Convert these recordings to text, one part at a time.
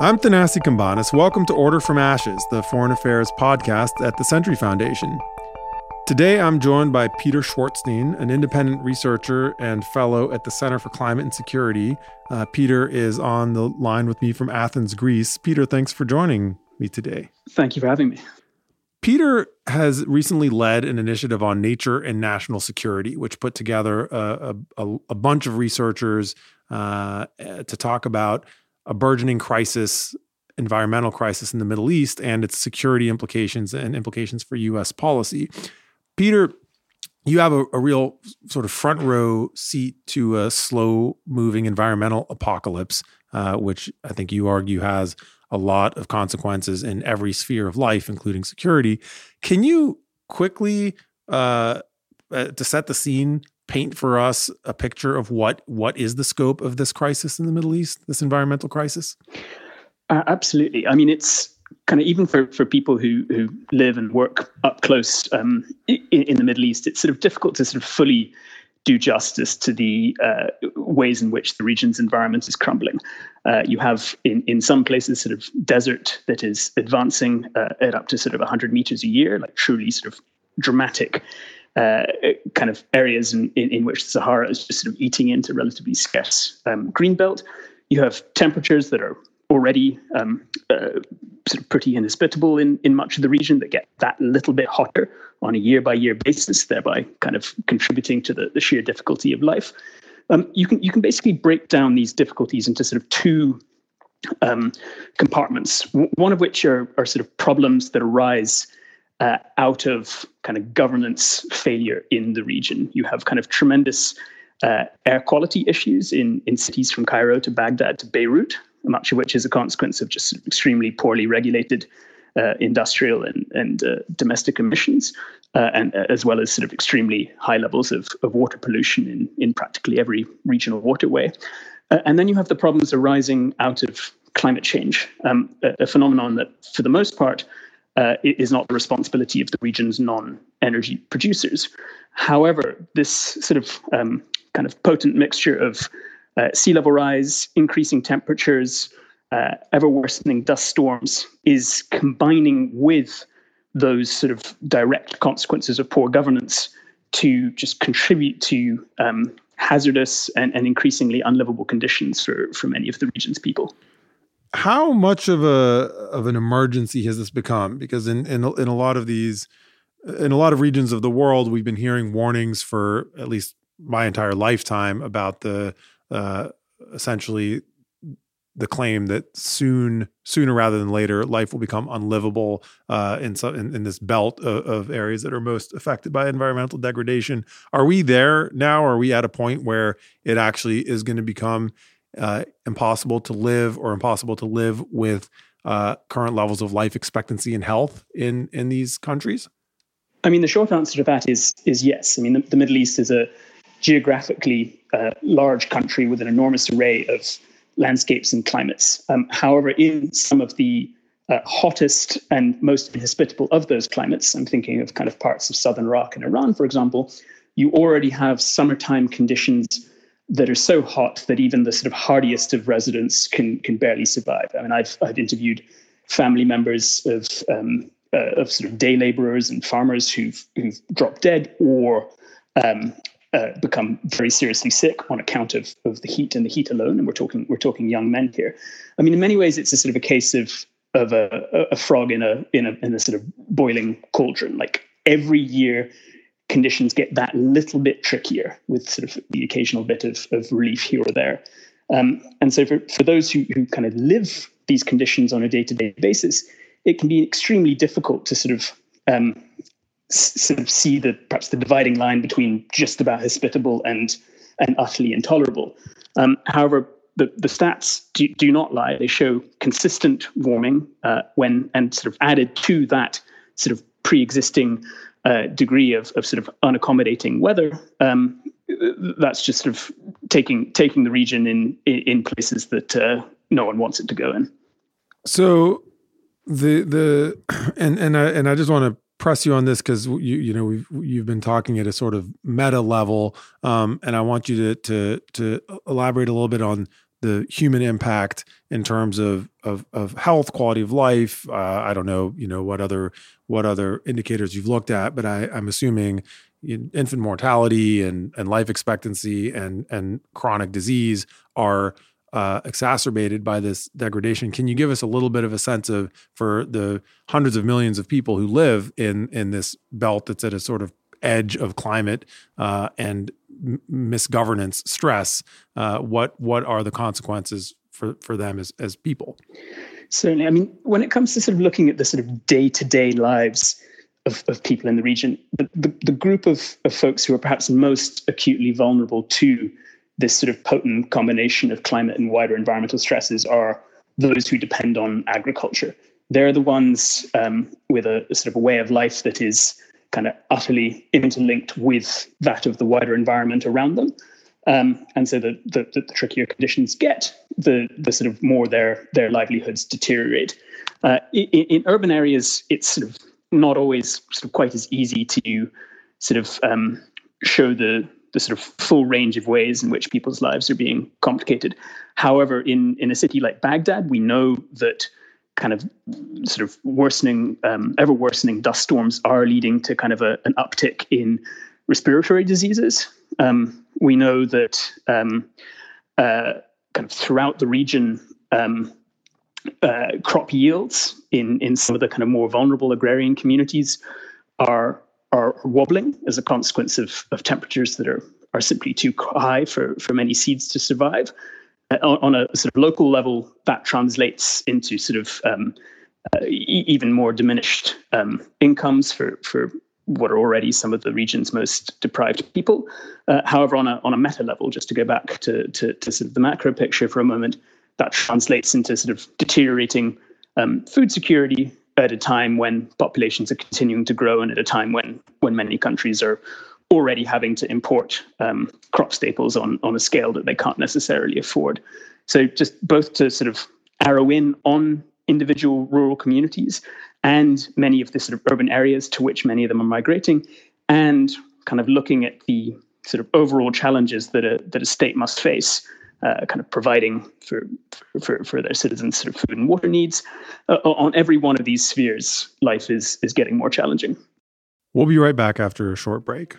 I'm Thanasi Cambanis. Welcome to Order from Ashes, the foreign affairs podcast at the Century Foundation. Today, I'm joined by Peter Schwartzstein, an independent researcher and fellow at the Center for Climate and Security. Uh, Peter is on the line with me from Athens, Greece. Peter, thanks for joining me today. Thank you for having me. Peter has recently led an initiative on nature and national security, which put together a, a, a bunch of researchers uh, to talk about a burgeoning crisis, environmental crisis in the Middle East and its security implications and implications for U.S. policy. Peter, you have a, a real sort of front row seat to a slow moving environmental apocalypse, uh, which I think you argue has a lot of consequences in every sphere of life, including security. Can you quickly, uh, uh, to set the scene, paint for us a picture of what what is the scope of this crisis in the Middle East, this environmental crisis? Uh, absolutely. I mean, it's kind of even for, for people who who live and work up close um, in, in, the Middle East, it's sort of difficult to sort of fully do justice to the uh, ways in which the region's environment is crumbling. Uh, you have in, in some places sort of desert that is advancing uh, at up to sort of 100 meters a year, like truly sort of dramatic uh, kind of areas in, in, in, which the Sahara is just sort of eating into relatively scarce um, green belt. You have temperatures that are already um, uh, sort of pretty inhospitable in, in much of the region that get that little bit hotter on a year by year basis, thereby kind of contributing to the, the sheer difficulty of life. Um, you can you can basically break down these difficulties into sort of two um, compartments. W- one of which are, are sort of problems that arise uh, out of kind of governance failure in the region. You have kind of tremendous uh, air quality issues in, in cities from Cairo to Baghdad to Beirut, much of which is a consequence of just extremely poorly regulated uh, industrial and, and uh, domestic emissions, uh, and uh, as well as sort of extremely high levels of, of water pollution in, in practically every regional waterway. Uh, and then you have the problems arising out of climate change, um, a, a, phenomenon that, for the most part, uh, is not the responsibility of the region's non-energy producers. However, this sort of um, kind of potent mixture of uh, sea level rise, increasing temperatures, uh, ever worsening dust storms is combining with those sort of direct consequences of poor governance to just contribute to um, hazardous and, and increasingly unlivable conditions for, for many of the region's people. How much of a of an emergency has this become? Because in in in a lot of these in a lot of regions of the world, we've been hearing warnings for at least my entire lifetime about the uh, essentially the claim that soon, sooner rather than later, life will become unlivable uh, in, some, in, in this belt of, of, areas that are most affected by environmental degradation. Are we there now? Are we at a point where it actually is going to become uh, impossible to live or impossible to live with uh, current levels of life expectancy and health in in these countries? I mean, the short answer to that is is yes. I mean, the, the Middle East is a geographically uh, large country with an enormous array of landscapes and climates. Um, however, in some of the uh, hottest and most inhospitable of those climates, I'm thinking of kind of parts of southern Iraq and Iran, for example, you already have summertime conditions that are so hot that even the sort of hardiest of residents can can barely survive. I mean, I've I've interviewed family members of um, uh, of sort of day laborers and farmers who've who've dropped dead or um, uh, become very seriously sick on account of, of the heat and the heat alone. And we're talking we're talking young men here. I mean, in many ways, it's a sort of a case of of a, a frog in a in a in a sort of boiling cauldron. Like every year, conditions get that little bit trickier with sort of the occasional bit of, of relief here or there. Um, and so for, for those who, who kind of live these conditions on a day-to-day basis, it can be extremely difficult to sort of um, sort of see the perhaps the dividing line between just about hospitable and and utterly intolerable. Um, however, the, the stats do, do, not lie. They show consistent warming uh, when and sort of added to that sort of pre-existing uh, degree of, of sort of unaccommodating weather. Um, that's just sort of taking taking the region in in, places that uh, no one wants it to go in. So the the and and I and I just want to press you on this because you you know we've you've been talking at a sort of meta level, um, and I want you to to to elaborate a little bit on the human impact in terms of of, of health, quality of life. Uh, I don't know, you know, what other what other indicators you've looked at, but I, I'm assuming infant mortality and and life expectancy and and chronic disease are uh, exacerbated by this degradation. Can you give us a little bit of a sense of for the hundreds of millions of people who live in in this belt that's at a sort of edge of climate uh, and misgovernance stress, uh, what what are the consequences for for them as as people? Certainly, I mean, when it comes to sort of looking at the sort of day to day lives of, of people in the region, the, the, the group of, of folks who are perhaps most acutely vulnerable to this sort of potent combination of climate and wider environmental stresses are those who depend on agriculture. They're the ones um, with a, a, sort of a way of life that is kind of utterly interlinked with that of the wider environment around them. Um, and so the, the, the, trickier conditions get, the, the sort of more their, their livelihoods deteriorate. Uh, in, in, urban areas, it's sort of not always sort of quite as easy to sort of um, show the, the sort of full range of ways in which people's lives are being complicated. However, in, in a city like Baghdad, we know that kind of sort of worsening, um, ever worsening dust storms are leading to kind of a, an uptick in respiratory diseases. Um, we know that um, uh, kind of throughout the region, um, uh, crop yields in, in some of the kind of more vulnerable agrarian communities are are wobbling as a consequence of, of temperatures that are are simply too high for, for many seeds to survive. Uh, on a sort of local level, that translates into sort of um, uh, e- even more diminished um, incomes for for what are already some of the region's most deprived people. Uh, however, on a on a meta level, just to go back to, to, to sort of the macro picture for a moment, that translates into sort of deteriorating um, food security at a time when populations are continuing to grow and at a time when when many countries are already having to import um, crop staples on on a scale that they can't necessarily afford. So just both to sort of arrow in on individual rural communities and many of the sort of urban areas to which many of them are migrating, and kind of looking at the sort of overall challenges that a that a state must face. Uh, kind of providing for, for for their citizens sort of food and water needs uh, on every one of these spheres life is is getting more challenging we'll be right back after a short break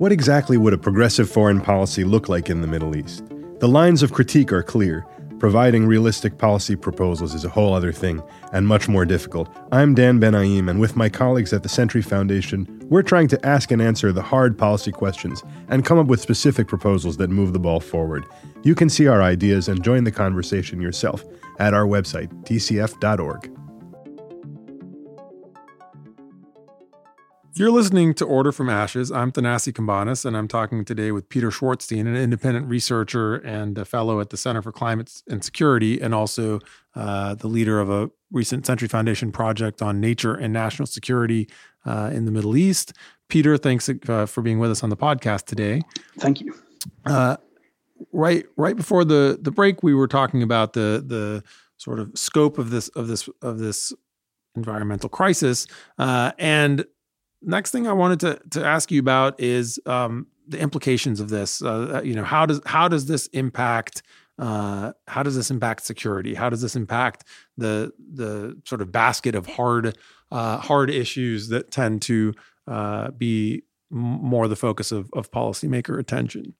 What exactly would a progressive foreign policy look like in the Middle East? The lines of critique are clear. Providing realistic policy proposals is a whole other thing, and much more difficult. I'm Dan Benaim, and with my colleagues at the Century Foundation, we're trying to ask and answer the hard policy questions and come up with specific proposals that move the ball forward. You can see our ideas and join the conversation yourself at our website, tcf.org. You're listening to Order from Ashes. I'm Thanasi Cambanis, and I'm talking today with Peter Schwartzstein, an independent researcher and a fellow at the Center for Climate and Security, and also uh, the leader of a recent Century Foundation project on nature and national security uh, in the Middle East. Peter, thanks uh, for being with us on the podcast today. Thank you. Uh, right, right before the the break, we were talking about the the sort of scope of this of this of this environmental crisis, uh, and next thing I wanted to to ask you about is um, the implications of this. Uh, uh, you know, how does how does this impact uh, how does this impact security? How does this impact the the sort of basket of hard uh, hard issues that tend to uh, be more the focus of, of policymaker attention?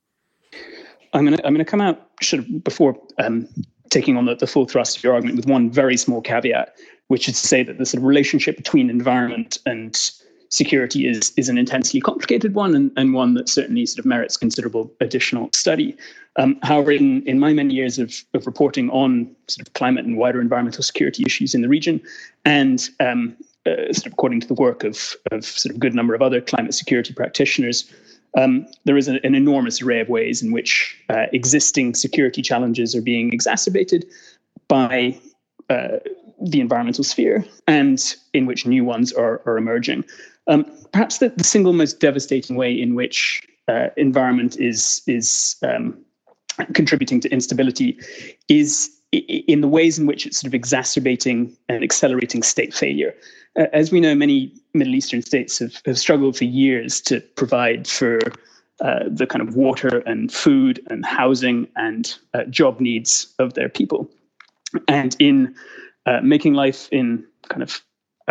I'm gonna I'm gonna come out sort of before um, taking on the, the full thrust of your argument with one very small caveat, which is to say that the sort of relationship between environment and security is is an intensely complicated one and, and one that certainly sort of merits considerable additional study. Um, however, in, in my many years of, of reporting on sort of climate and wider environmental security issues in the region, and um, uh, sort of according to the work of, of sort of good number of other climate security practitioners, um, there is a, an enormous array of ways in which uh, existing security challenges are being exacerbated by uh, the environmental sphere and in which new ones are, are emerging. Um, perhaps the, the, single most devastating way in which uh, environment is is um, contributing to instability is in the ways in which it's sort of exacerbating and accelerating state failure. Uh, as we know, many Middle Eastern states have, have struggled for years to provide for uh, the kind of water and food and housing and uh, job needs of their people. And in uh, making life in kind of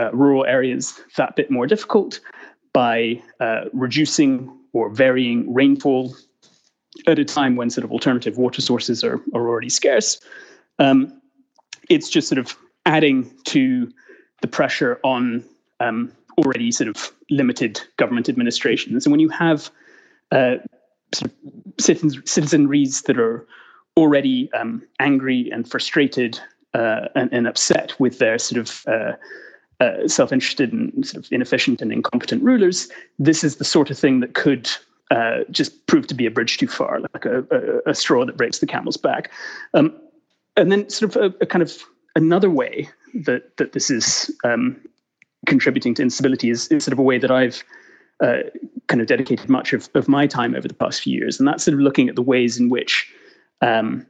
uh, rural areas that bit more difficult by uh, reducing or varying rainfall at a time when sort of alternative water sources are, are already scarce. Um, it's just sort of adding to the pressure on um, already sort of limited government administrations. And when you have uh, sort of citizens, citizenries that are already um, angry and frustrated uh, and, and, upset with their sort of uh, uh, self-interested and sort of inefficient and incompetent rulers, this is the sort of thing that could uh, just prove to be a bridge too far, like a, a, a straw that breaks the camel's back. Um, and then, sort of a, a, kind of another way that that this is um, contributing to instability is, is, sort of a way that I've uh, kind of dedicated much of, of my time over the past few years, and that's sort of looking at the ways in which um,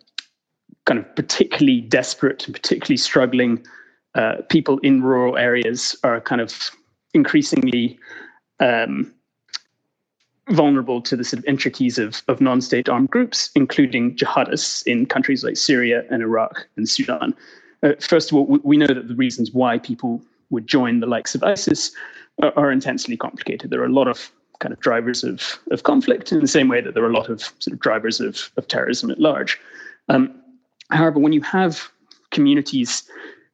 kind of particularly desperate and particularly struggling uh, people in rural areas are kind of increasingly um, vulnerable to the sort of intricacies of, of non-state armed groups, including jihadists in countries like Syria and Iraq and Sudan. Uh, first of all, we, we, know that the reasons why people would join the likes of ISIS are, are, intensely complicated. There are a lot of kind of drivers of, of conflict in the same way that there are a lot of sort of drivers of, of terrorism at large. Um, however, when you have communities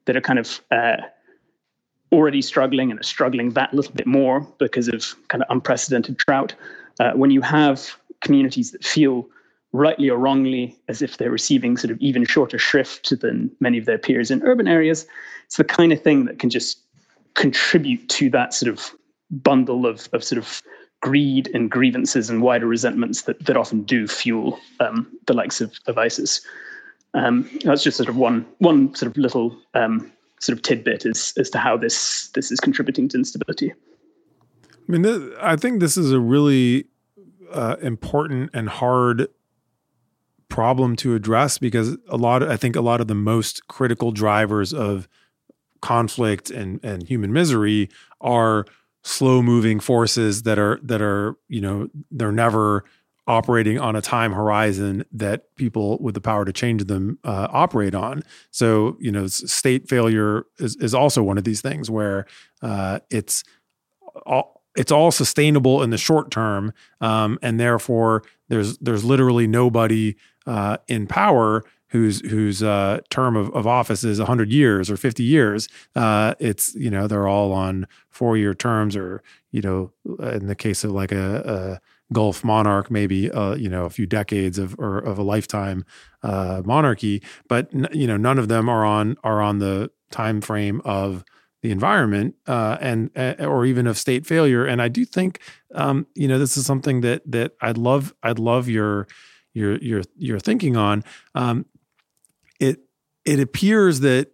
that are kind of uh, already struggling and are struggling that little bit more because of kind of unprecedented drought, uh, when you have communities that feel rightly or wrongly as if they're receiving sort of even shorter shrift than many of their peers in urban areas, it's the kind of thing that can just contribute to that sort of bundle of, of sort of greed and grievances and wider resentments that, that often do fuel um, the likes of, of ISIS. Um, that's just sort of one one sort of little um, sort of tidbit as as to how this this is contributing to instability. I mean, th- I think this is a really uh, important and hard problem to address because a lot of, I think a lot of the most critical drivers of conflict and and human misery are slow moving forces that are that are you know they're never operating on a time horizon that people with the power to change them uh, operate on. So, you know, state failure is, is also one of these things where uh, it's all, it's all sustainable in the short term, um, and therefore there's there's literally nobody uh, in power whose whose uh, term of, of office is 100 years or 50 years. Uh, it's you know they're all on four year terms, or you know in the case of like a, a Gulf monarch, maybe uh, you know a few decades of or of a lifetime uh, monarchy, but n- you know none of them are on are on the time frame of the environment uh, and uh, or even of state failure. And I do think um, you know this is something that that I'd love I'd love your your your your thinking on. Um, it it appears that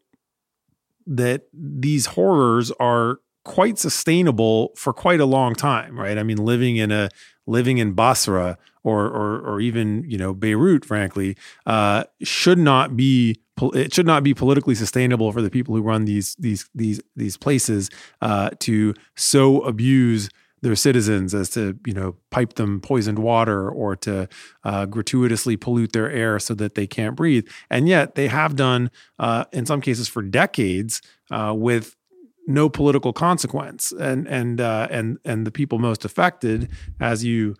that these horrors are quite sustainable for quite a long time, right? I mean, living in a living in Basra or or, or even you know Beirut, frankly, uh, should not be it should not be politically sustainable for the people who run these these these these places uh, to so abuse their citizens as to you know pipe them poisoned water or to uh, gratuitously pollute their air so that they can't breathe and yet they have done uh, in some cases for decades uh, with no political consequence, and and uh, and and the people most affected, as you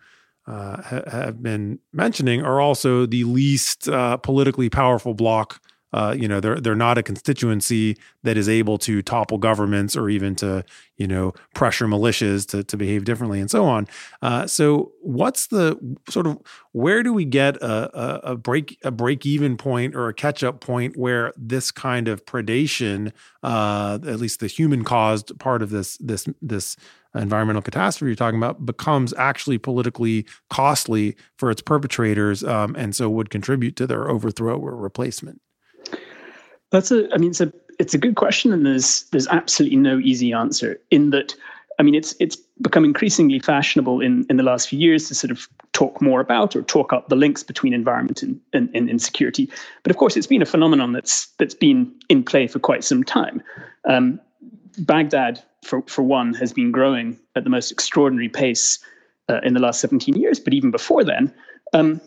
uh, ha- have been mentioning, are also the least uh, politically powerful bloc uh, you know, they're they're not a constituency that is able to topple governments or even to you know pressure militias to to behave differently and so on. Uh, so, what's the sort of where do we get a, a, a break a break even point or a catch up point where this kind of predation, uh, at least the human caused part of this this this environmental catastrophe you're talking about becomes actually politically costly for its perpetrators um, and so would contribute to their overthrow or replacement that's a. I mean, it's a it's a good question, and there's there's absolutely no easy answer. In that, I mean, it's it's become increasingly fashionable in in the last few years to sort of talk more about or talk up the links between environment and and, and insecurity. But of course, it's been a phenomenon that's that's been in play for quite some time. Um, Baghdad, for for one, has been growing at the most extraordinary pace uh, in the last 17 years, but even before then, um,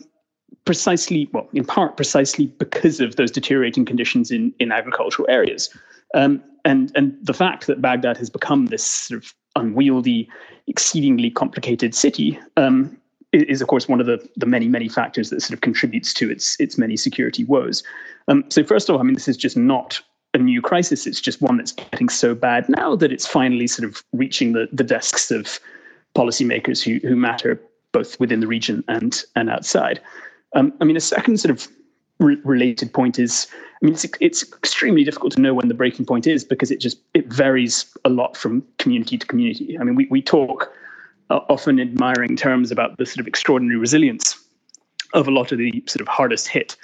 precisely, well, in part precisely because of those deteriorating conditions in, in agricultural areas. Um, and, and the fact that Baghdad has become this sort of unwieldy, exceedingly complicated city um, is, of course, one of the, the many, many factors that sort of contributes to its, its many security woes. Um, so, first of all, I mean, this is just not a new crisis. It's just one that's getting so bad now that it's finally sort of reaching the, the desks of policymakers who, who matter both within the region and, and outside. Um, I mean, a second sort of re- related point is, I mean, it's, it's extremely difficult to know when the breaking point is because it just it varies a lot from community to community. I mean, we, we talk uh, often admiring terms about the sort of extraordinary resilience of a lot of the sort of hardest hit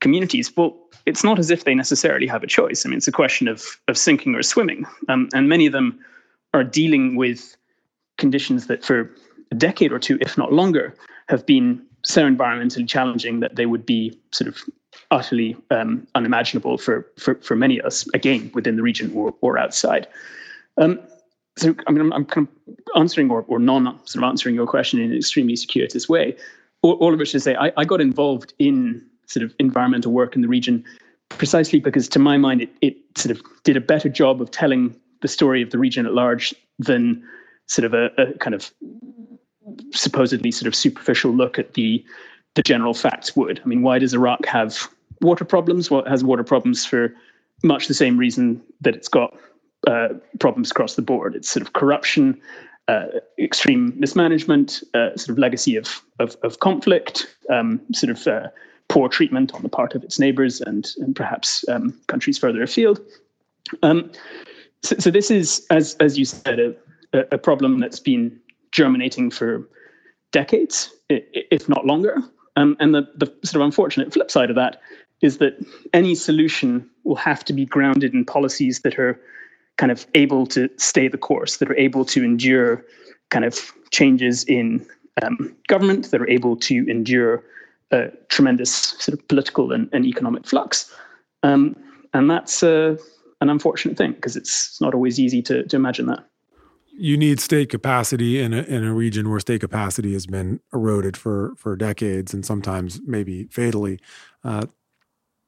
communities. Well, it's not as if they necessarily have a choice. I mean, it's a question of of sinking or swimming, um, and many of them are dealing with conditions that for a decade or two, if not longer, have been so environmentally challenging that they would be sort of utterly um, unimaginable for, for, for many of us, again, within the region or, or outside. Um, so, I mean, I'm, kind of answering or, or non sort of answering your question in an extremely circuitous way. All, all of which to say, I, I got involved in sort of environmental work in the region precisely because, to my mind, it, it sort of did a better job of telling the story of the region at large than sort of a, a kind of supposedly sort of superficial look at the the general facts would. I mean, why does Iraq have water problems? Well, it has water problems for much the same reason that it's got uh, problems across the board. It's sort of corruption, uh, extreme mismanagement, uh, sort of legacy of of, of conflict, um, sort of uh, poor treatment on the part of its neighbors and and perhaps um, countries further afield. Um, so, so, this is, as as you said, a, a problem that's been germinating for decades, if not longer. Um, and the, the sort of unfortunate flip side of that is that any solution will have to be grounded in policies that are kind of able to stay the course, that are able to endure kind of changes in um, government, that are able to endure a tremendous sort of political and, and economic flux. Um, and that's uh, an unfortunate thing because it's not always easy to, to imagine that you need state capacity in a, in a region where state capacity has been eroded for for decades and sometimes maybe fatally. Uh,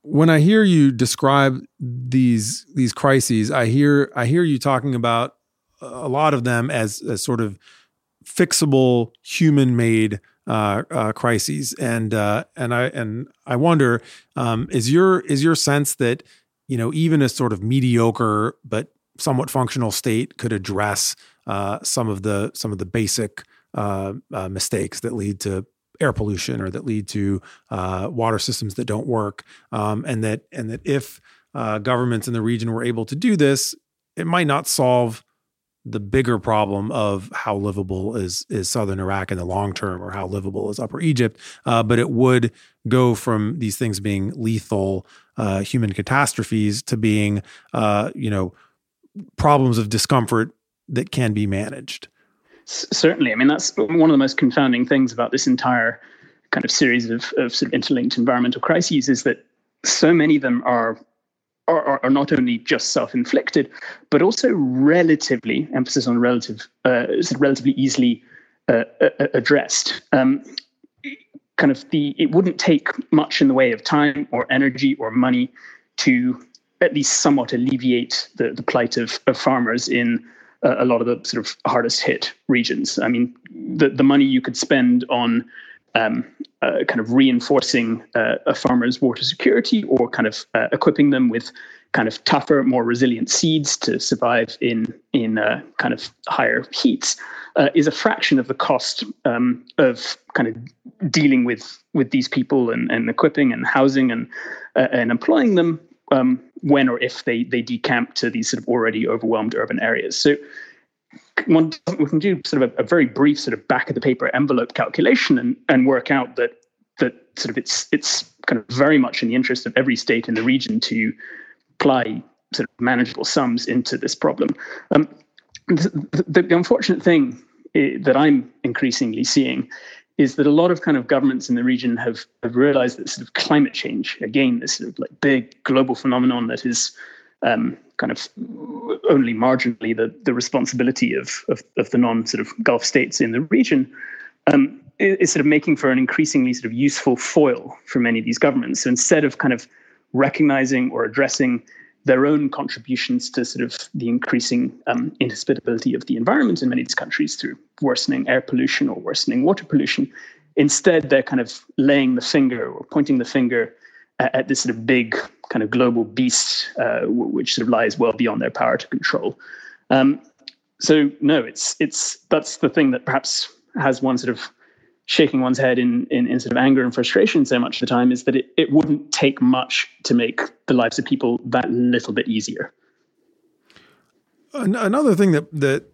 when I hear you describe these these crises, I hear I hear you talking about a lot of them as, as sort of fixable human made uh, uh, crises, and uh, and I and I wonder um, is your is your sense that you know even a sort of mediocre but somewhat functional state could address uh, some of the some of the basic uh, uh, mistakes that lead to air pollution or that lead to uh, water systems that don't work, um, and that and that if uh, governments in the region were able to do this, it might not solve the bigger problem of how livable is is southern Iraq in the long term, or how livable is Upper Egypt, uh, but it would go from these things being lethal human catastrophes to being, you know, problems of discomfort that can be managed. Certainly. I mean, that's one of the most confounding things about this entire kind of series of, of sort of interlinked environmental crises is that so many of them are are, are not only just self-inflicted, but also relatively emphasis on relative, uh, relatively easily uh, addressed. Um, kind of the it wouldn't take much in the way of time or energy or money to at least somewhat alleviate the, the plight of, of farmers in a lot of the sort of hardest hit regions. I mean, the, the money you could spend on um, uh, kind of reinforcing uh, a farmer's water security or kind of uh, equipping them with kind of tougher, more resilient seeds to survive in in uh, kind of higher heats uh, is a fraction of the cost um, of kind of dealing with with these people and, and equipping and housing and uh, and employing them um, when or if they they decamp to these sort of already overwhelmed urban areas. So one we can do sort of a, a, very brief sort of back of the paper envelope calculation and, and work out that that sort of it's it's kind of very much in the interest of every state in the region to apply sort of manageable sums into this problem. Um, the, the, the, unfortunate thing eh, that I'm increasingly seeing is that a lot of kind of governments in the region have, have realized that sort of climate change, again, this sort of like big global phenomenon that is um, kind of only marginally the, the responsibility of, of, of the non sort of Gulf states in the region, um, is sort of making for an increasingly sort of useful foil for many of these governments. So instead of kind of recognizing or addressing their own contributions to sort of the increasing um, inhospitability of the environment in many of these countries through worsening air pollution or worsening water pollution. Instead, they're kind of laying the finger or pointing the finger at, at this sort of big kind of global beast, uh, which sort of lies well beyond their power to control. Um, so no, it's it's that's the thing that perhaps has one sort of shaking one's head in, in, in, sort of anger and frustration so much of the time is that it, it wouldn't take much to make the lives of people that little bit easier. Another thing that that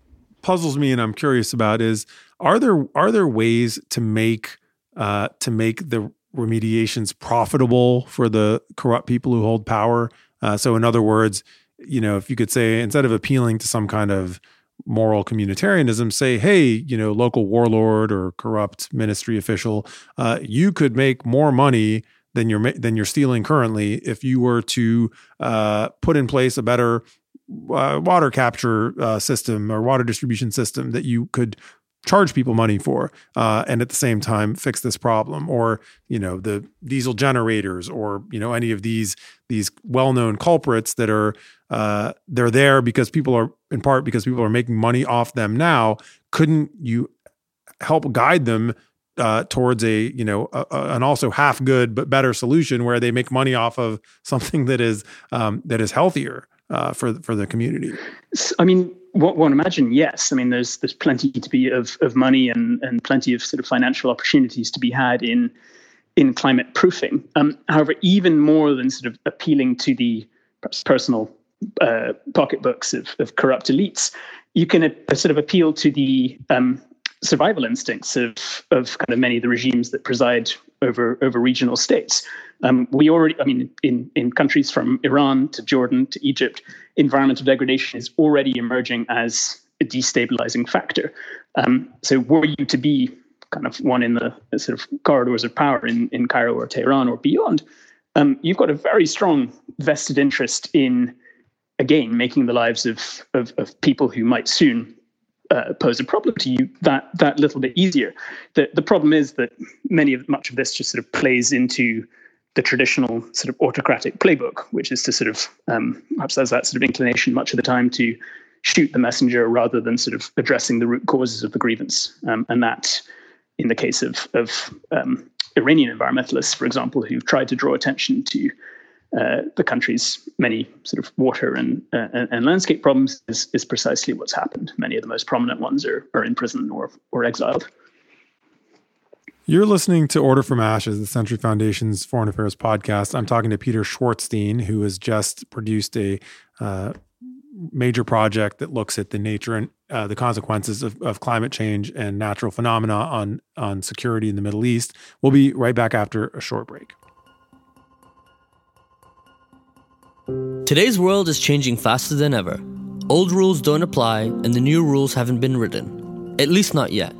puzzles me and I'm curious about is are there are there ways to make uh, to make the remediations profitable for the corrupt people who hold power? Uh, so in other words, you know, if you could say instead of appealing to some kind of moral communitarianism say, hey, you know, local warlord or corrupt ministry official, uh, you could make more money than you're than you're stealing currently if you were to uh, put in place a better uh, water capture uh, system or water distribution system that you could charge people money for uh, and at the same time fix this problem or you know the diesel generators or you know any of these these well-known culprits that are uh, they're there because people are in part because people are making money off them now. Couldn't you help guide them uh, towards a you know a, a, an also half good but better solution where they make money off of something that is um, that is healthier uh, for for the community i mean one imagine, yes. I mean, there's there's plenty to be of of money and and plenty of sort of financial opportunities to be had in in climate proofing. Um, however, even more than sort of appealing to the personal uh, pocketbooks of, of corrupt elites, you can uh, sort of appeal to the um, survival instincts of of kind of many of the regimes that preside over over regional states. Um, we already, I mean, in in countries from Iran to Jordan to Egypt, environmental degradation is already emerging as a destabilizing factor. Um, so, were you to be kind of one in the sort of corridors of power in in Cairo or Tehran or beyond, um, you've got a very strong vested interest in again making the lives of of, of people who might soon uh, pose a problem to you that that little bit easier. The the problem is that many of much of this just sort of plays into the traditional sort of autocratic playbook, which is to sort of um, perhaps has that sort of inclination much of the time to shoot the messenger rather than sort of addressing the root causes of the grievance, um, and that in the case of of um, Iranian environmentalists, for example, who've tried to draw attention to uh, the country's many sort of water and, uh, and landscape problems is, is precisely what's happened. Many of the most prominent ones are, are in prison or, or exiled. You're listening to Order from Ashes, the Century Foundation's Foreign Affairs podcast. I'm talking to Peter Schwartzstein, who has just produced a uh, major project that looks at the nature and uh, the consequences of, of, climate change and natural phenomena on on security in the Middle East. We'll be right back after a short break. Today's world is changing faster than ever. Old rules don't apply, and the new rules haven't been written. At least not yet.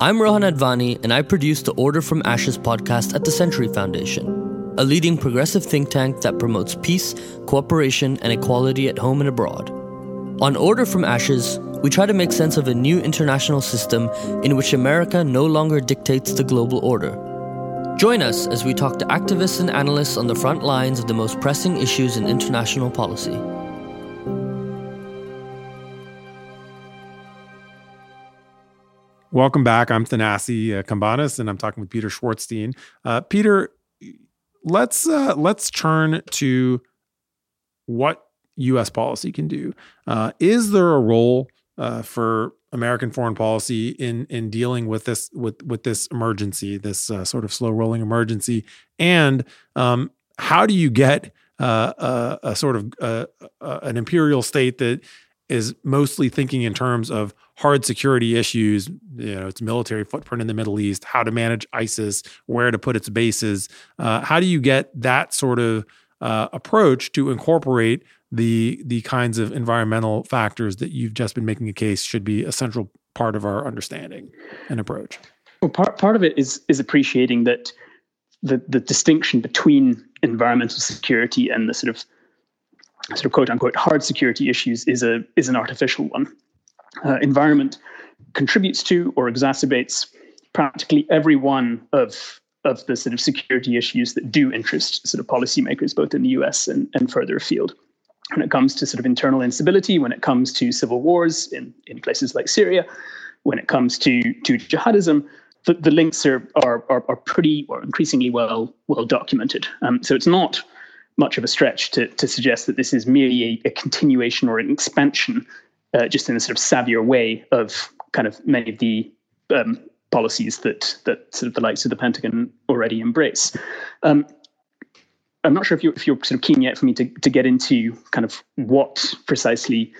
I'm Rohan Advani, and I produce the Order from Ashes podcast at the Century Foundation, a leading progressive think tank that promotes peace, cooperation, and equality at home and abroad. On Order from Ashes, we try to make sense of a new international system in which America no longer dictates the global order Join us as we talk to activists and analysts on the front lines of the most pressing issues in international policy. Welcome back. I'm Thanasi uh, Cambanis, and I'm talking with Peter Schwartzstein. Uh, Peter, let's uh, let's turn to what U.S. policy can do. Uh, is there a role uh, for American foreign policy in in dealing with this with with this emergency, this uh, sort of slow rolling emergency, and um, how do you get uh, a, a, sort of uh, an imperial state that is mostly thinking in terms of hard security issues, you know, its military footprint in the Middle East, how to manage ISIS, where to put its bases. Uh, how do you get that sort of uh, approach to incorporate the the kinds of environmental factors that you've just been making a case should be a central part of our understanding and approach. Well, part part of it is is appreciating that the the distinction between environmental security and the sort of sort of quote unquote hard security issues is a is an artificial one. Uh, environment contributes to or exacerbates practically every one of of the sort of security issues that do interest sort of policymakers, both in the US and, and further afield. When it comes to sort of internal instability, when it comes to civil wars in, in places like Syria, when it comes to, to jihadism, the, the links are, are, are, are pretty or increasingly well, well documented. Um, so it's not much of a stretch to, to suggest that this is merely a, a continuation or an expansion, uh, just in a sort of savvier way of kind of many of the um, policies that that sort of the likes of the Pentagon already embrace. Um, I'm not sure if you're, if you're sort of keen yet for me to, to get into kind of what precisely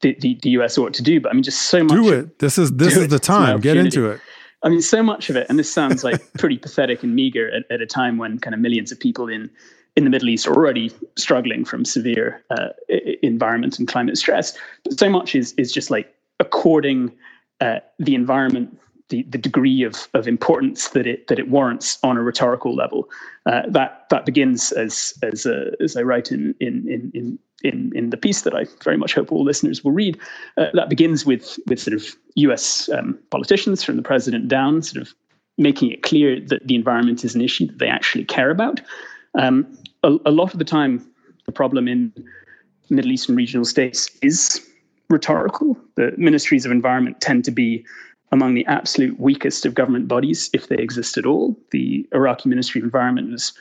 the, the, the US ought to do, but I mean, just so much. Do it. This is this is it. the time. Get into it. I mean, so much of it, and this sounds like pretty pathetic and meager at, at, a time when kind of millions of people in in the Middle East are already struggling from severe uh, environment and climate stress. But so much is is just like according uh, the environment the, the degree of, of importance that it that it warrants on a rhetorical level. Uh, that that begins as as uh, as I write in in in in in the piece that I very much hope all listeners will read. Uh, that begins with with sort of U.S. Um, politicians from the president down, sort of making it clear that the environment is an issue that they actually care about. Um, a, a lot of the time, the problem in Middle Eastern regional states is rhetorical. The ministries of environment tend to be among the absolute weakest of government bodies, if they exist at all. The Iraqi Ministry of Environment was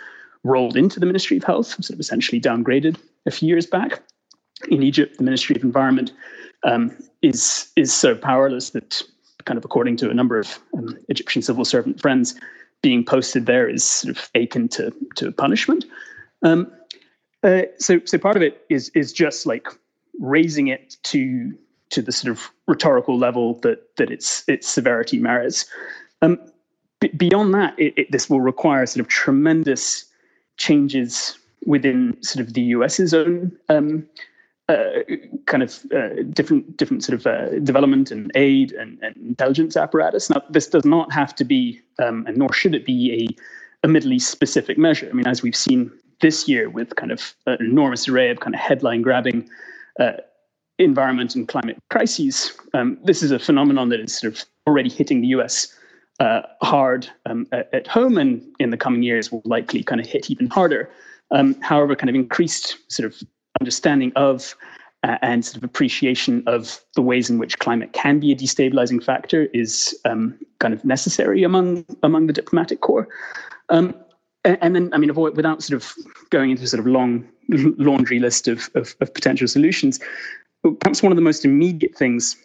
rolled into the Ministry of Health, sort of essentially downgraded a few years back. In Egypt, the Ministry of Environment um, is is so powerless that, kind of according to a number of um, Egyptian civil servant friends, being posted there is sort of akin to to punishment. Um, uh, so so part of it is is just like raising it to to the sort of rhetorical level that that its its severity merits. Um, b- beyond that, it, it, this will require sort of tremendous changes within sort of the US's own um, uh, kind of uh, different different sort of uh, development and aid and, and, intelligence apparatus. Now, this does not have to be, um, and nor should it be, a, a Middle East specific measure. I mean, as we've seen this year with kind of an enormous array of kind of headline grabbing uh, environment and climate crises. Um, this is a phenomenon that is sort of already hitting the US uh, hard um, at, home and in the coming years will likely kind of hit even harder. Um, however, kind of increased sort of understanding of uh, and sort of appreciation of the ways in which climate can be a destabilizing factor is um, kind of necessary among among the diplomatic corps. Um, and, then, I mean, avoid, without sort of going into sort of long laundry list of, of, of potential solutions, perhaps one of the most immediate things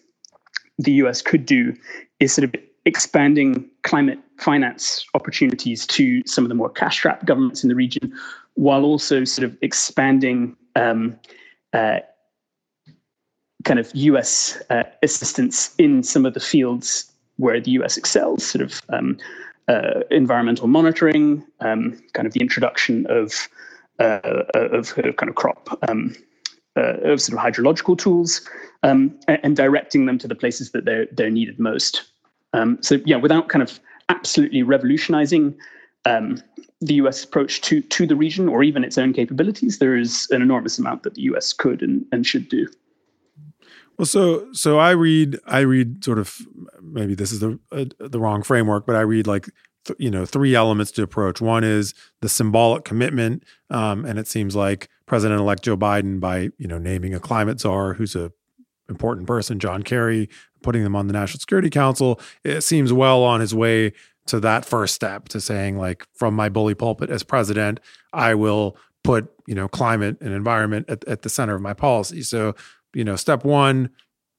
the US could do is sort of expanding climate finance opportunities to some of the more cash strapped governments in the region, while also sort of expanding um, uh, kind of US uh, assistance in some of the fields where the US excels, sort of um, uh, environmental monitoring, um, kind of the introduction of, uh, of, of kind of crop um, uh, of sort of hydrological tools um, and, and, directing them to the places that they're they're needed most. Um, so yeah, without kind of absolutely revolutionizing um, the U.S. approach to to the region or even its own capabilities, there is an enormous amount that the U.S. could and, and should do. Well, so so I read I read sort of maybe this is the uh, the wrong framework, but I read like th- you know three elements to approach. One is the symbolic commitment, um, and it seems like President-elect Joe Biden, by you know naming a climate czar who's a important person, John Kerry, putting them on the National Security Council, it seems well on his way to that first step to saying like from my bully pulpit as president, I will put you know climate and environment at, at the center of my policy. So you know step one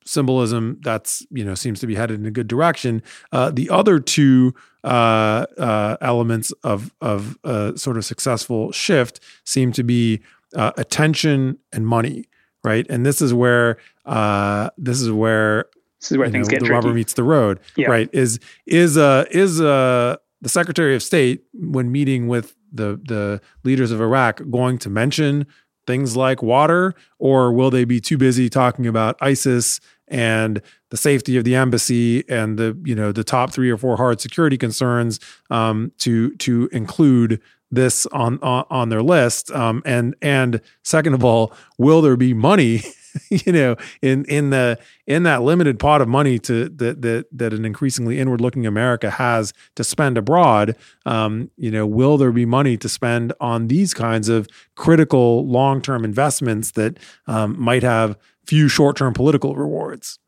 symbolism that's you know seems to be headed in a good direction. Uh, the other two uh, uh, elements of of a sort of successful shift seem to be uh, attention and money, right? And this is where uh, this is where this is where things know, get the tricky. rubber meets the road, yeah. right? Is is uh is uh the Secretary of State when meeting with the the leaders of Iraq going to mention things like water, or will they be too busy talking about ISIS and the safety of the embassy and the you know the top three or four hard security concerns um, to to include this on on, on their list? Um, and and second of all, will there be money you know, in in the in that limited pot of money to that that that an increasingly inward looking America has to spend abroad, um, you know, will there be money to spend on these kinds of critical long term investments that um, might have few short term political rewards?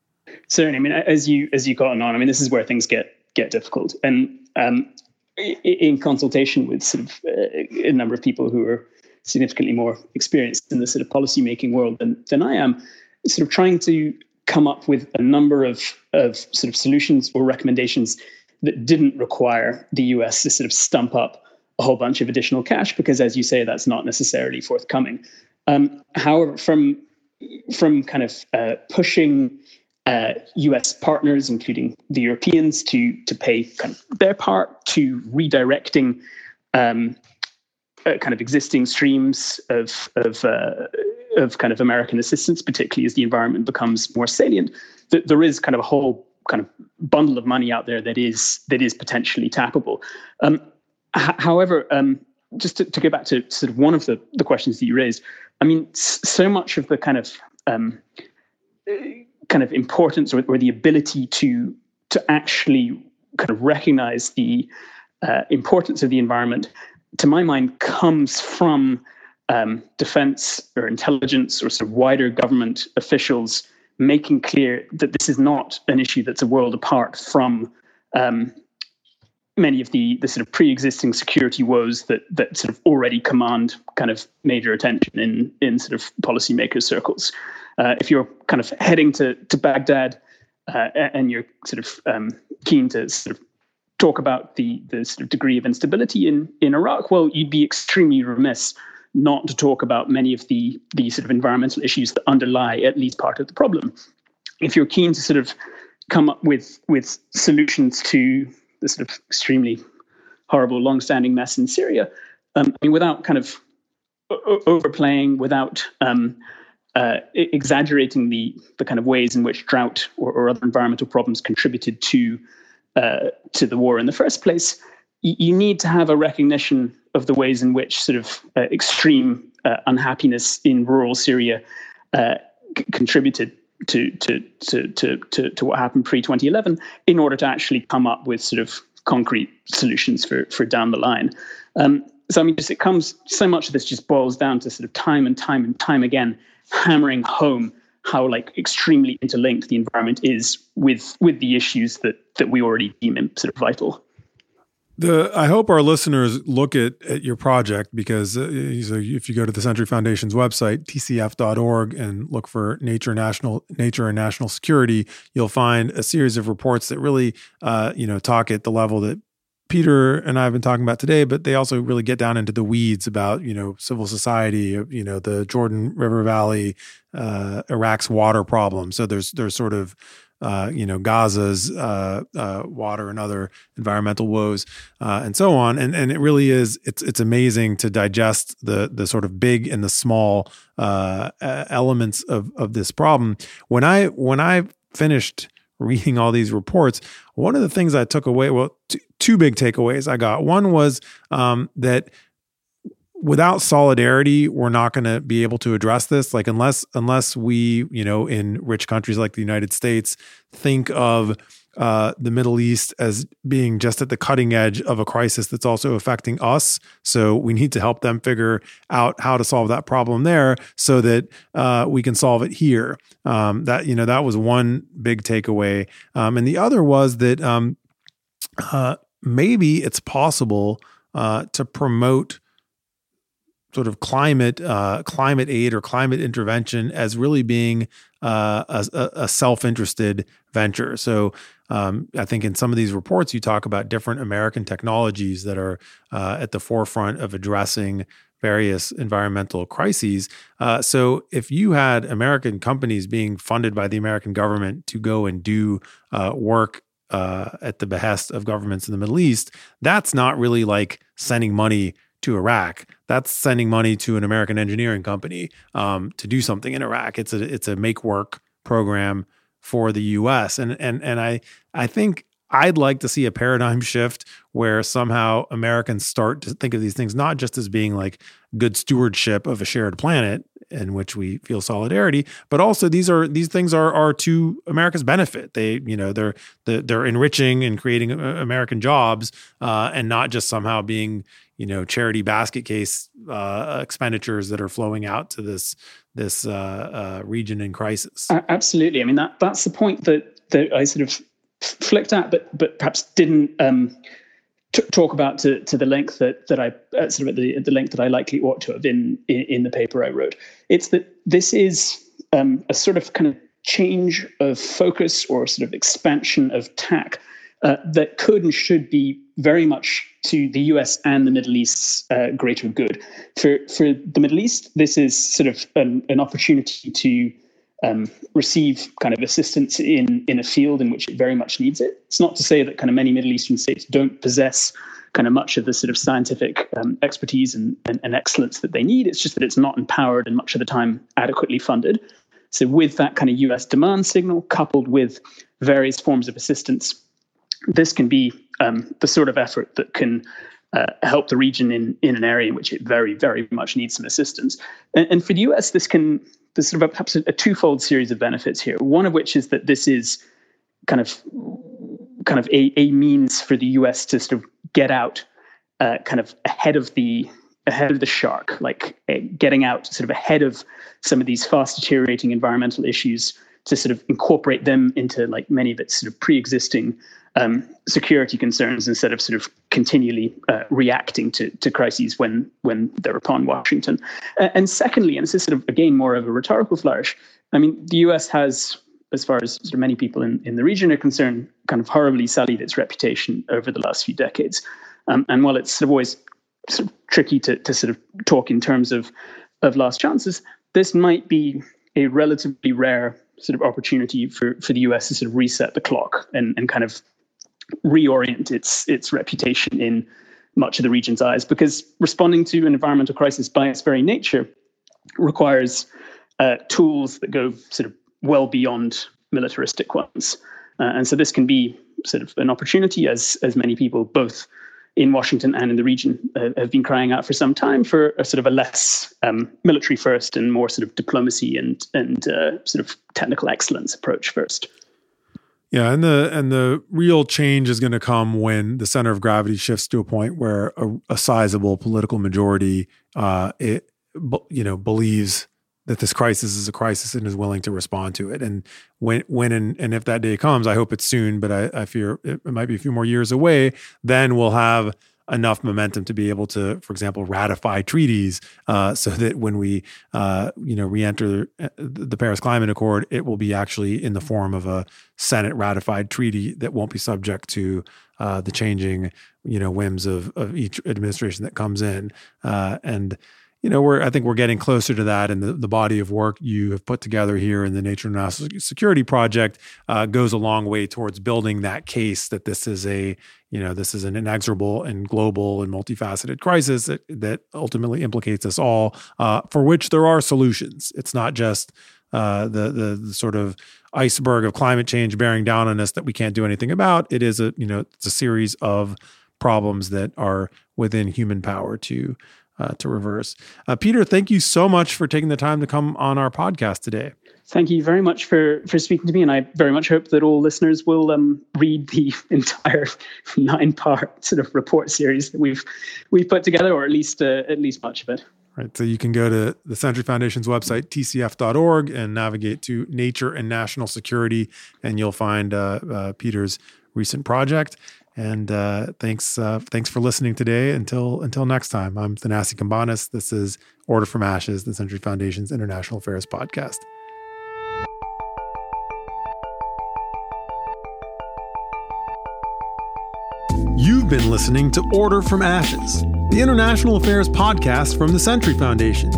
Certainly, I mean, as you as you gotten on, I mean, this is where things get get difficult, and um, in consultation with sort of uh, a number of people who are significantly more experienced in the sort of policy making world than, than I am, sort of trying to come up with a number of, of sort of solutions or recommendations that didn't require the US to sort of stump up a whole bunch of additional cash, because as you say, that's not necessarily forthcoming. Um, however, from from kind of uh, pushing uh, US partners, including the Europeans, to to pay kind of their part, to redirecting um, uh, kind of existing streams of of uh, of kind of American assistance, particularly as the environment becomes more salient. That there is kind of a whole kind of bundle of money out there that is that is potentially tappable. Um, h- however, um, just to, to go back to sort of one of the the questions that you raised, I mean, so much of the kind of um, kind of importance or, or, the ability to to actually kind of recognize the uh, importance of the environment to my mind, comes from um, defense or intelligence or sort of wider government officials making clear that this is not an issue that's a world apart from um, many of the, the sort of pre-existing security woes that that sort of already command kind of major attention in in sort of policymakers circles. Uh, if you're kind of heading to to Baghdad uh, and you're sort of um, keen to sort of talk about the the sort of degree of instability in in Iraq, well, you'd be extremely remiss not to talk about many of the the sort of environmental issues that underlie at least part of the problem. If you're keen to sort of come up with with solutions to the sort of extremely horrible, long-standing mess in Syria, um, I mean, without kind of overplaying, without um, uh, exaggerating the the kind of ways in which drought or, or other environmental problems contributed to uh, to the war in the first place, you, need to have a recognition of the ways in which sort of uh, extreme uh, unhappiness in rural Syria uh, c- contributed to, to, to, to, to, to what happened pre 2011 in order to actually come up with sort of concrete solutions for, for down the line. Um, so, I mean, just, it comes so much of this just boils down to sort of time and time and time again hammering home how like extremely interlinked the environment is with with the issues that that we already deem sort of vital. The I hope our listeners look at, at your project because uh, if you go to the Century Foundation's website tcf.org and look for nature national nature and national security, you'll find a series of reports that really uh, you know talk at the level that Peter and I have been talking about today, but they also really get down into the weeds about you know civil society, you know the Jordan River Valley, uh, Iraq's water problem. So there's there's sort of uh, you know Gaza's uh, uh water and other environmental woes uh, and so on, and and it really is it's it's amazing to digest the the sort of big and the small uh, elements of of this problem. When I when I finished reading all these reports, one of the things I took away, well, t- two big takeaways I got. One was um, that without solidarity, we're not going to be able to address this. Like unless unless we, you know, in rich countries like the United States, think of uh, the Middle East as being just at the cutting edge of a crisis that's also affecting us. So we need to help them figure out how to solve that problem there, so that uh, we can solve it here. Um, that you know that was one big takeaway, um, and the other was that um, uh, maybe it's possible uh, to promote sort of climate uh, climate aid or climate intervention as really being uh, a, a, self-interested venture. So um, I think in some of these reports you talk about different American technologies that are uh, at the forefront of addressing various environmental crises. Uh, so if you had American companies being funded by the American government to go and do uh, work uh, at the behest of governments in the Middle East, that's not really like sending money to Iraq. That's sending money to an American engineering company um, to do something in Iraq. It's a it's a make work program for the U.S. and and and I I think I'd like to see a paradigm shift where somehow Americans start to think of these things not just as being like good stewardship of a shared planet in which we feel solidarity. But also these are these things are are to America's benefit. They you know they're they're enriching and creating uh, American jobs uh, and not just somehow being you know charity basket case uh, expenditures that are flowing out to this this uh, uh, region in crisis. Absolutely. I mean that that's the point that that I sort of flicked at, but but perhaps didn't. Um, t- talk about to, to the length that that I uh, sort of at the, at the length that I likely ought to have in, in, in the paper I wrote. It's that this is um, a sort of kind of change of focus or sort of expansion of tack uh, that could and should be very much to the US and the Middle East's uh, greater good. For for the Middle East, this is sort of an, an opportunity to um, receive kind of assistance in in a field in which it very much needs it. It's not to say that kind of many Middle Eastern states don't possess kind of much of the sort of scientific um, expertise and, and, and, excellence that they need. It's just that it's not empowered and much of the time adequately funded. So with that kind of US demand signal coupled with various forms of assistance, this can be um, the sort of effort that can uh, help the region in, in an area in which it very, very much needs some assistance. And, and for the US, this can there's sort of perhaps a, a twofold series of benefits here. One of which is that this is kind of kind of a, a means for the US to sort of get out uh, kind of ahead of the ahead of the shark, like uh, getting out sort of ahead of some of these fast deteriorating environmental issues to sort of incorporate them into like many of its sort of pre-existing um, security concerns instead of sort of continually uh, reacting to, to crises when when they're upon Washington. Uh, and secondly, and this is sort of again more of a rhetorical flourish. I mean, the U.S. has, as far as sort of many people in, in the region are concerned, kind of horribly sullied its reputation over the last few decades. Um, and while it's sort of always sort of tricky to, to sort of talk in terms of of last chances, this might be a relatively rare sort of opportunity for, for the US to sort of reset the clock and, and kind of reorient its its reputation in much of the region's eyes because responding to an environmental crisis by its very nature requires uh, tools that go sort of well beyond militaristic ones uh, and so this can be sort of an opportunity as as many people both in Washington and in the region uh, have been crying out for some time for a sort of a less um, military first and more sort of diplomacy and and uh, sort of technical excellence approach first. Yeah, and the and the real change is going to come when the center of gravity shifts to a point where a, a sizable political majority, uh, it you know believes that this crisis is a crisis and is willing to respond to it. And when when and, and if that day comes, I hope it's soon, but I, I fear it might be a few more years away. Then we'll have enough momentum to be able to, for example, ratify treaties, uh, so that when we, uh, you know, re-enter uh, the Paris Climate Accord, it will be actually in the form of a Senate ratified treaty that won't be subject to uh, the changing, you know, whims of of each administration that comes in, uh, and you know, we're I think we're getting closer to that, and the, the body of work you have put together here in the Nature and National Security Project uh, goes a long way towards building that case that this is a you know this is an inexorable and global and multifaceted crisis that, that ultimately implicates us all, uh, for which there are solutions. It's not just uh, the, the, the sort of iceberg of climate change bearing down on us that we can't do anything about. It is a you know it's a series of problems that are within human power to uh, to reverse. Uh, Peter, thank you so much for taking the time to come on our podcast today. Thank you very much for for speaking to me, and I very much hope that all listeners will um, read the entire nine part sort of report series that we've we've put together, or at least uh, at least much of it. Right. So you can go to the Century Foundation's website, tcf.org, and navigate to Nature and National Security, and you'll find uh, uh, Peter's recent project. And uh, thanks, uh, thanks for listening today. Until until next time, I'm Thanasi Cambanis. This is Order from Ashes, the Century Foundation's International Affairs podcast. You've been listening to Order from Ashes, the International Affairs podcast from the Century Foundation.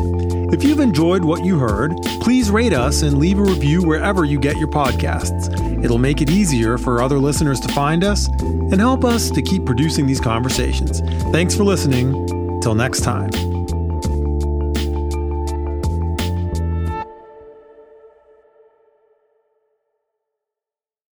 If you've enjoyed what you heard, please rate us and leave a review wherever you get your podcasts. It'll make it easier for other listeners to find us and help us to keep producing these conversations. Thanks for listening. Till next time.